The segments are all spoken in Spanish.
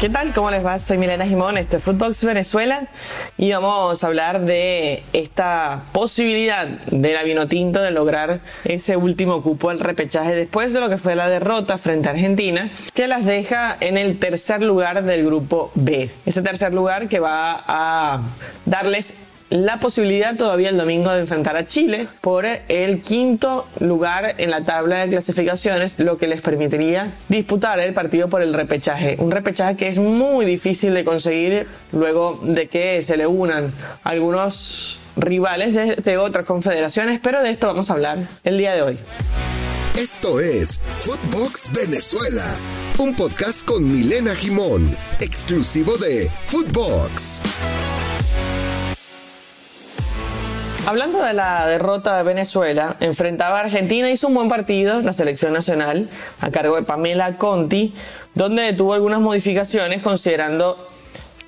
¿Qué tal? ¿Cómo les va? Soy Milena Jimón, esto es Footbox Venezuela y vamos a hablar de esta posibilidad de la Vinotinto de lograr ese último cupo al repechaje después de lo que fue la derrota frente a Argentina, que las deja en el tercer lugar del grupo B. Ese tercer lugar que va a darles la posibilidad todavía el domingo de enfrentar a Chile por el quinto lugar en la tabla de clasificaciones, lo que les permitiría disputar el partido por el repechaje. Un repechaje que es muy difícil de conseguir luego de que se le unan algunos rivales de, otras confederaciones, pero de esto vamos a hablar el día de hoy. Esto es Footbox Venezuela, un podcast con Milena Jimón, exclusivo de Footbox. Hablando de la derrota de Venezuela, enfrentaba a Argentina, hizo un buen partido, la selección nacional, a cargo de Pamela Conti, donde tuvo algunas modificaciones considerando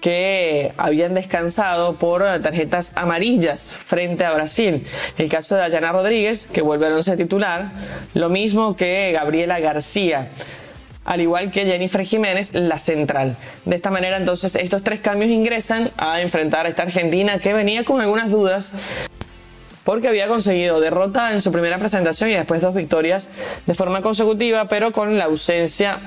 que habían descansado por tarjetas amarillas frente a Brasil. El caso de Dayana Rodríguez, que vuelve al once titular, lo mismo que Gabriela García al igual que Jennifer Jiménez, la central. De esta manera, entonces, estos tres cambios ingresan a enfrentar a esta Argentina que venía con algunas dudas porque había conseguido derrota en su primera presentación y después dos victorias de forma consecutiva, pero con la ausencia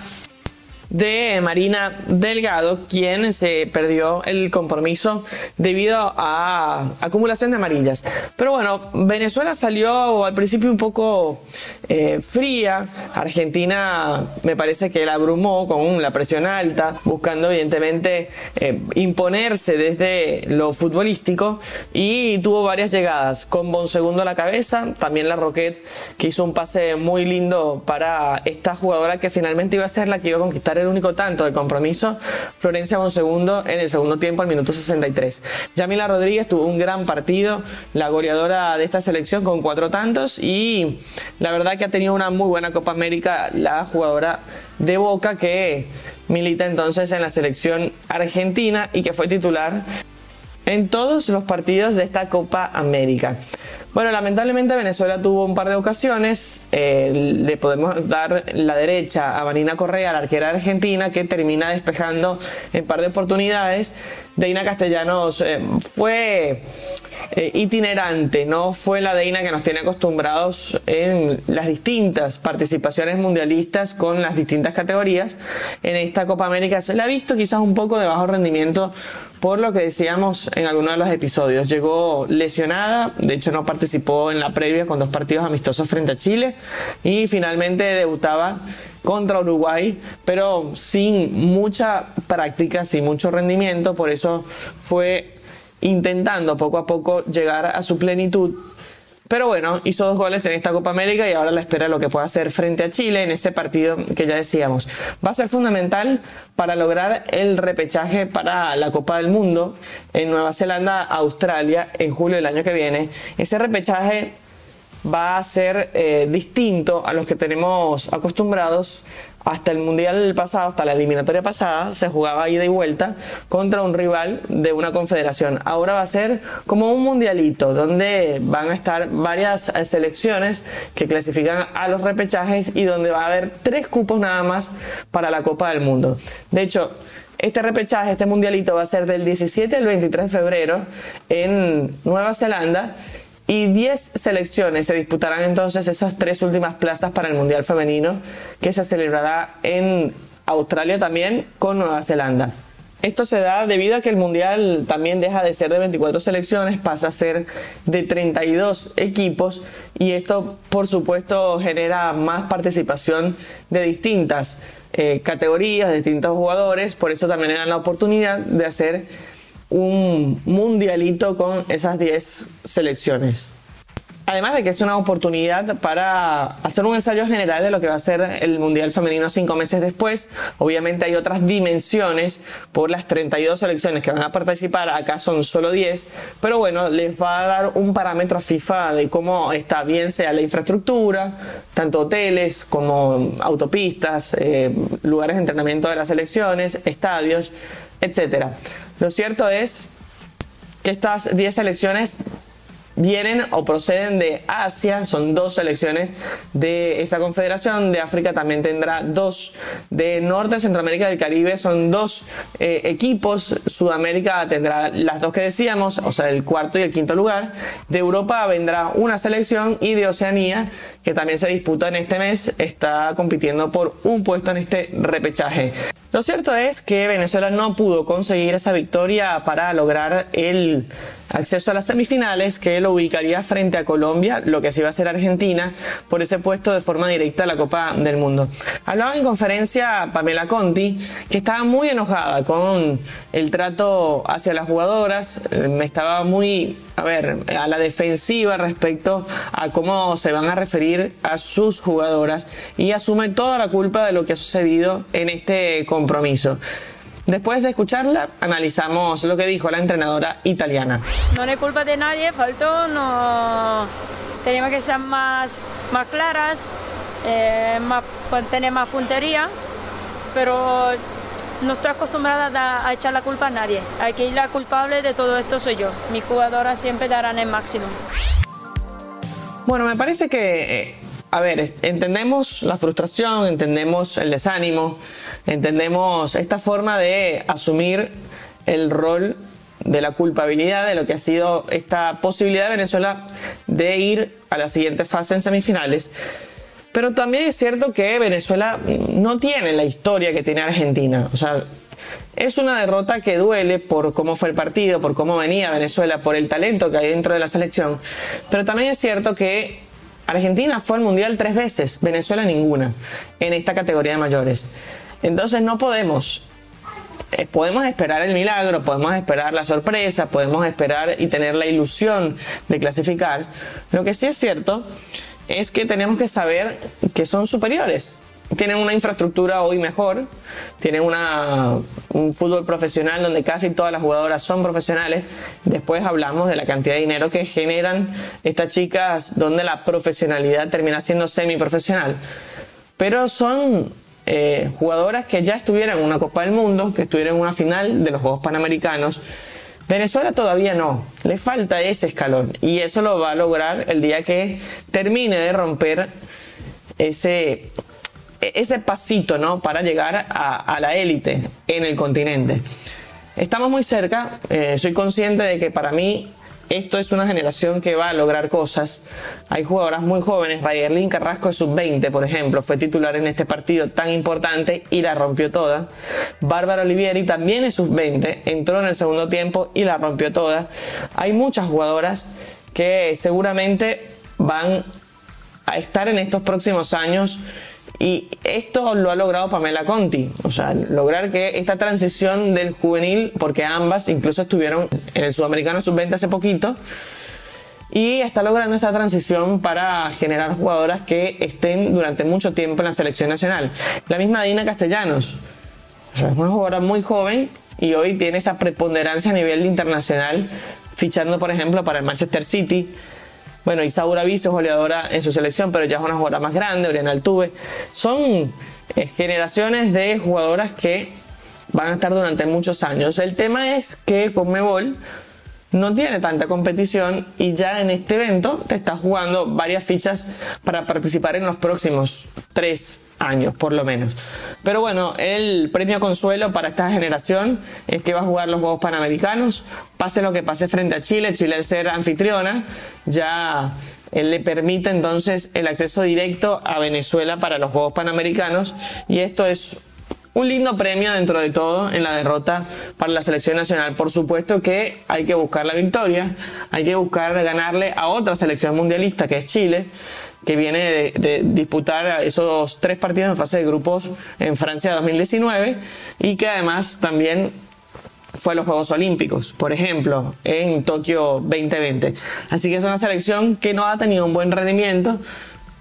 de Marina Delgado, quien se perdió el compromiso debido a acumulación de amarillas. Pero bueno, Venezuela salió al principio un poco eh, fría. Argentina me parece que la abrumó con la presión alta, buscando evidentemente eh, imponerse desde lo futbolístico y tuvo varias llegadas con Bonsegundo a la cabeza, también la Roquette que hizo un pase muy lindo para esta jugadora que finalmente iba a ser la que iba a conquistar el único tanto de compromiso, Florencia segundo en el segundo tiempo al minuto 63. Yamila Rodríguez tuvo un gran partido, la goleadora de esta selección con cuatro tantos y la verdad que ha tenido una muy buena Copa América la jugadora de Boca que milita entonces en la selección argentina y que fue titular en todos los partidos de esta Copa América. Bueno, lamentablemente Venezuela tuvo un par de ocasiones. Eh, le podemos dar la derecha a Marina Correa, la arquera argentina, que termina despejando en par de oportunidades. Deina Castellanos eh, fue eh, itinerante, no fue la Deina que nos tiene acostumbrados en las distintas participaciones mundialistas con las distintas categorías. En esta Copa América se le ha visto quizás un poco de bajo rendimiento por lo que decíamos en algunos de los episodios. Llegó lesionada, de hecho no participó en la previa con dos partidos amistosos frente a Chile y finalmente debutaba contra Uruguay, pero sin mucha práctica, sin mucho rendimiento, por eso fue intentando poco a poco llegar a su plenitud pero bueno, hizo dos goles en esta Copa América y ahora la espera lo que pueda hacer frente a Chile en ese partido que ya decíamos. Va a ser fundamental para lograr el repechaje para la Copa del Mundo en Nueva Zelanda, Australia, en julio del año que viene. Ese repechaje va a ser eh, distinto a los que tenemos acostumbrados hasta el mundial pasado, hasta la eliminatoria pasada, se jugaba ida y vuelta contra un rival de una confederación. Ahora va a ser como un mundialito, donde van a estar varias eh, selecciones que clasifican a los repechajes y donde va a haber tres cupos nada más para la Copa del Mundo. De hecho, este repechaje, este mundialito va a ser del 17 al 23 de febrero en Nueva Zelanda y 10 selecciones se disputarán entonces esas tres últimas plazas para el Mundial Femenino que se celebrará en Australia también con Nueva Zelanda. Esto se da debido a que el Mundial también deja de ser de 24 selecciones, pasa a ser de 32 equipos y esto por supuesto genera más participación de distintas eh, categorías, de distintos jugadores, por eso también dan la oportunidad de hacer un mundialito con esas 10 selecciones. Además de que es una oportunidad para hacer un ensayo general de lo que va a ser el Mundial Femenino cinco meses después. Obviamente hay otras dimensiones por las 32 selecciones que van a participar, acá son solo 10, pero bueno, les va a dar un parámetro a FIFA de cómo está bien sea la infraestructura, tanto hoteles como autopistas, eh, lugares de entrenamiento de las selecciones, estadios, etcétera. Lo cierto es que estas 10 selecciones vienen o proceden de Asia, son dos selecciones de esa confederación, de África también tendrá dos, de Norte, Centroamérica y del Caribe son dos eh, equipos, Sudamérica tendrá las dos que decíamos, o sea, el cuarto y el quinto lugar, de Europa vendrá una selección y de Oceanía, que también se disputa en este mes, está compitiendo por un puesto en este repechaje. Lo cierto es que Venezuela no pudo conseguir esa victoria para lograr el acceso a las semifinales que lo ubicaría frente a Colombia, lo que se iba a hacer Argentina, por ese puesto de forma directa a la Copa del Mundo. Hablaba en conferencia Pamela Conti, que estaba muy enojada con el trato hacia las jugadoras, eh, me estaba muy, a ver, a la defensiva respecto a cómo se van a referir a sus jugadoras y asume toda la culpa de lo que ha sucedido en este compromiso. Después de escucharla, analizamos lo que dijo la entrenadora italiana. No es culpa de nadie, faltó, no tenemos que ser más, más claras, eh, más, tener más puntería, pero no estoy acostumbrada a, echar la culpa a nadie. Aquí la culpable de todo esto soy yo. Mis jugadoras siempre darán el máximo. Bueno, me parece que eh, a ver, entendemos la frustración, entendemos el desánimo, entendemos esta forma de asumir el rol de la culpabilidad de lo que ha sido esta posibilidad de Venezuela de ir a la siguiente fase en semifinales. Pero también es cierto que Venezuela no tiene la historia que tiene Argentina. O sea, es una derrota que duele por cómo fue el partido, por cómo venía Venezuela, por el talento que hay dentro de la selección. Pero también es cierto que Argentina fue al Mundial tres veces, Venezuela ninguna, en esta categoría de mayores. Entonces no podemos eh, podemos esperar el milagro, podemos esperar la sorpresa, podemos esperar y tener la ilusión de clasificar. Lo que sí es cierto es que tenemos que saber que son superiores tienen una infraestructura hoy mejor, tienen un fútbol profesional donde casi todas las jugadoras son profesionales. Después hablamos de la cantidad de dinero que generan estas chicas donde la profesionalidad termina siendo semiprofesional. Pero son eh, jugadoras que ya estuvieron en una Copa del Mundo, que estuvieron en una final de los Juegos Panamericanos. Venezuela todavía no, le falta ese escalón y eso lo va a lograr el día que termine de romper ese, ese pasito ¿no? para llegar a, la élite en el continente. Estamos muy cerca, eh, soy consciente de que para mí esto es una generación que va a lograr cosas. Hay jugadoras muy jóvenes, Rayerlin Carrasco de sub-20, por ejemplo, fue titular en este partido tan importante y la rompió toda. Bárbara Olivieri también es sub-20, entró en el segundo tiempo y la rompió toda. Hay muchas jugadoras que seguramente van a estar en estos próximos años y esto lo ha logrado Pamela Conti, o sea, lograr que esta transición del juvenil, porque ambas incluso estuvieron en el Sudamericano Sub-20 hace poquito, y está logrando esta transición para generar jugadoras que estén durante mucho tiempo en la selección nacional. La misma Dina Castellanos, o sea, es una jugadora muy joven y hoy tiene esa preponderancia a nivel internacional, fichando por ejemplo para el Manchester City, bueno, Isaura Viso es goleadora en su selección, pero ya es una jugadora más grande, Oriana Altuve. Son eh, generaciones de jugadoras que van a estar durante muchos años. El tema es que con Mebol no tiene tanta competición y ya en este evento te está jugando varias fichas para participar en los próximos tres años, por lo menos. Pero bueno, el premio consuelo para esta generación es que va a jugar los Juegos Panamericanos, pase lo que pase frente a Chile, Chile al ser anfitriona, ya le permite entonces el acceso directo a Venezuela para los Juegos Panamericanos y esto es un lindo premio dentro de todo en la derrota para la selección nacional. Por supuesto que hay que buscar la victoria, hay que buscar ganarle a otra selección mundialista que es Chile que viene de, disputar esos tres partidos en fase de grupos en Francia 2019 y que además también fue a los Juegos Olímpicos, por ejemplo, en Tokio 2020. Así que es una selección que no ha tenido un buen rendimiento,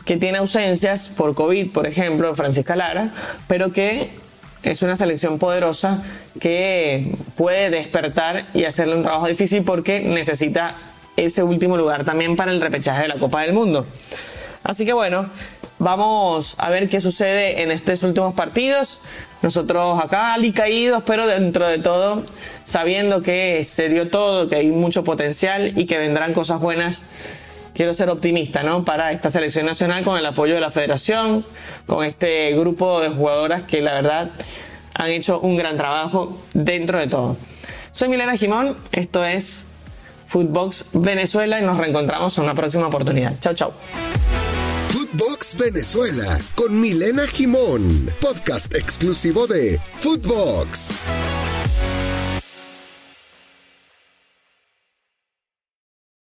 que tiene ausencias por COVID, por ejemplo, Francisca Lara, pero que es una selección poderosa que puede despertar y hacerle un trabajo difícil porque necesita ese último lugar también para el repechaje de la Copa del Mundo. Así que bueno, vamos a ver qué sucede en estos últimos partidos. Nosotros acá caídos, pero dentro de todo, sabiendo que se dio todo, que hay mucho potencial y que vendrán cosas buenas quiero ser optimista, ¿no? Para esta selección nacional con el apoyo de la federación, con este grupo de jugadoras que la verdad han hecho un gran trabajo dentro de todo. Soy Milena Jimón, esto es Footbox Venezuela y nos reencontramos en una próxima oportunidad. Chao, chao. Footbox Venezuela con Milena Jimón, podcast exclusivo de Footbox.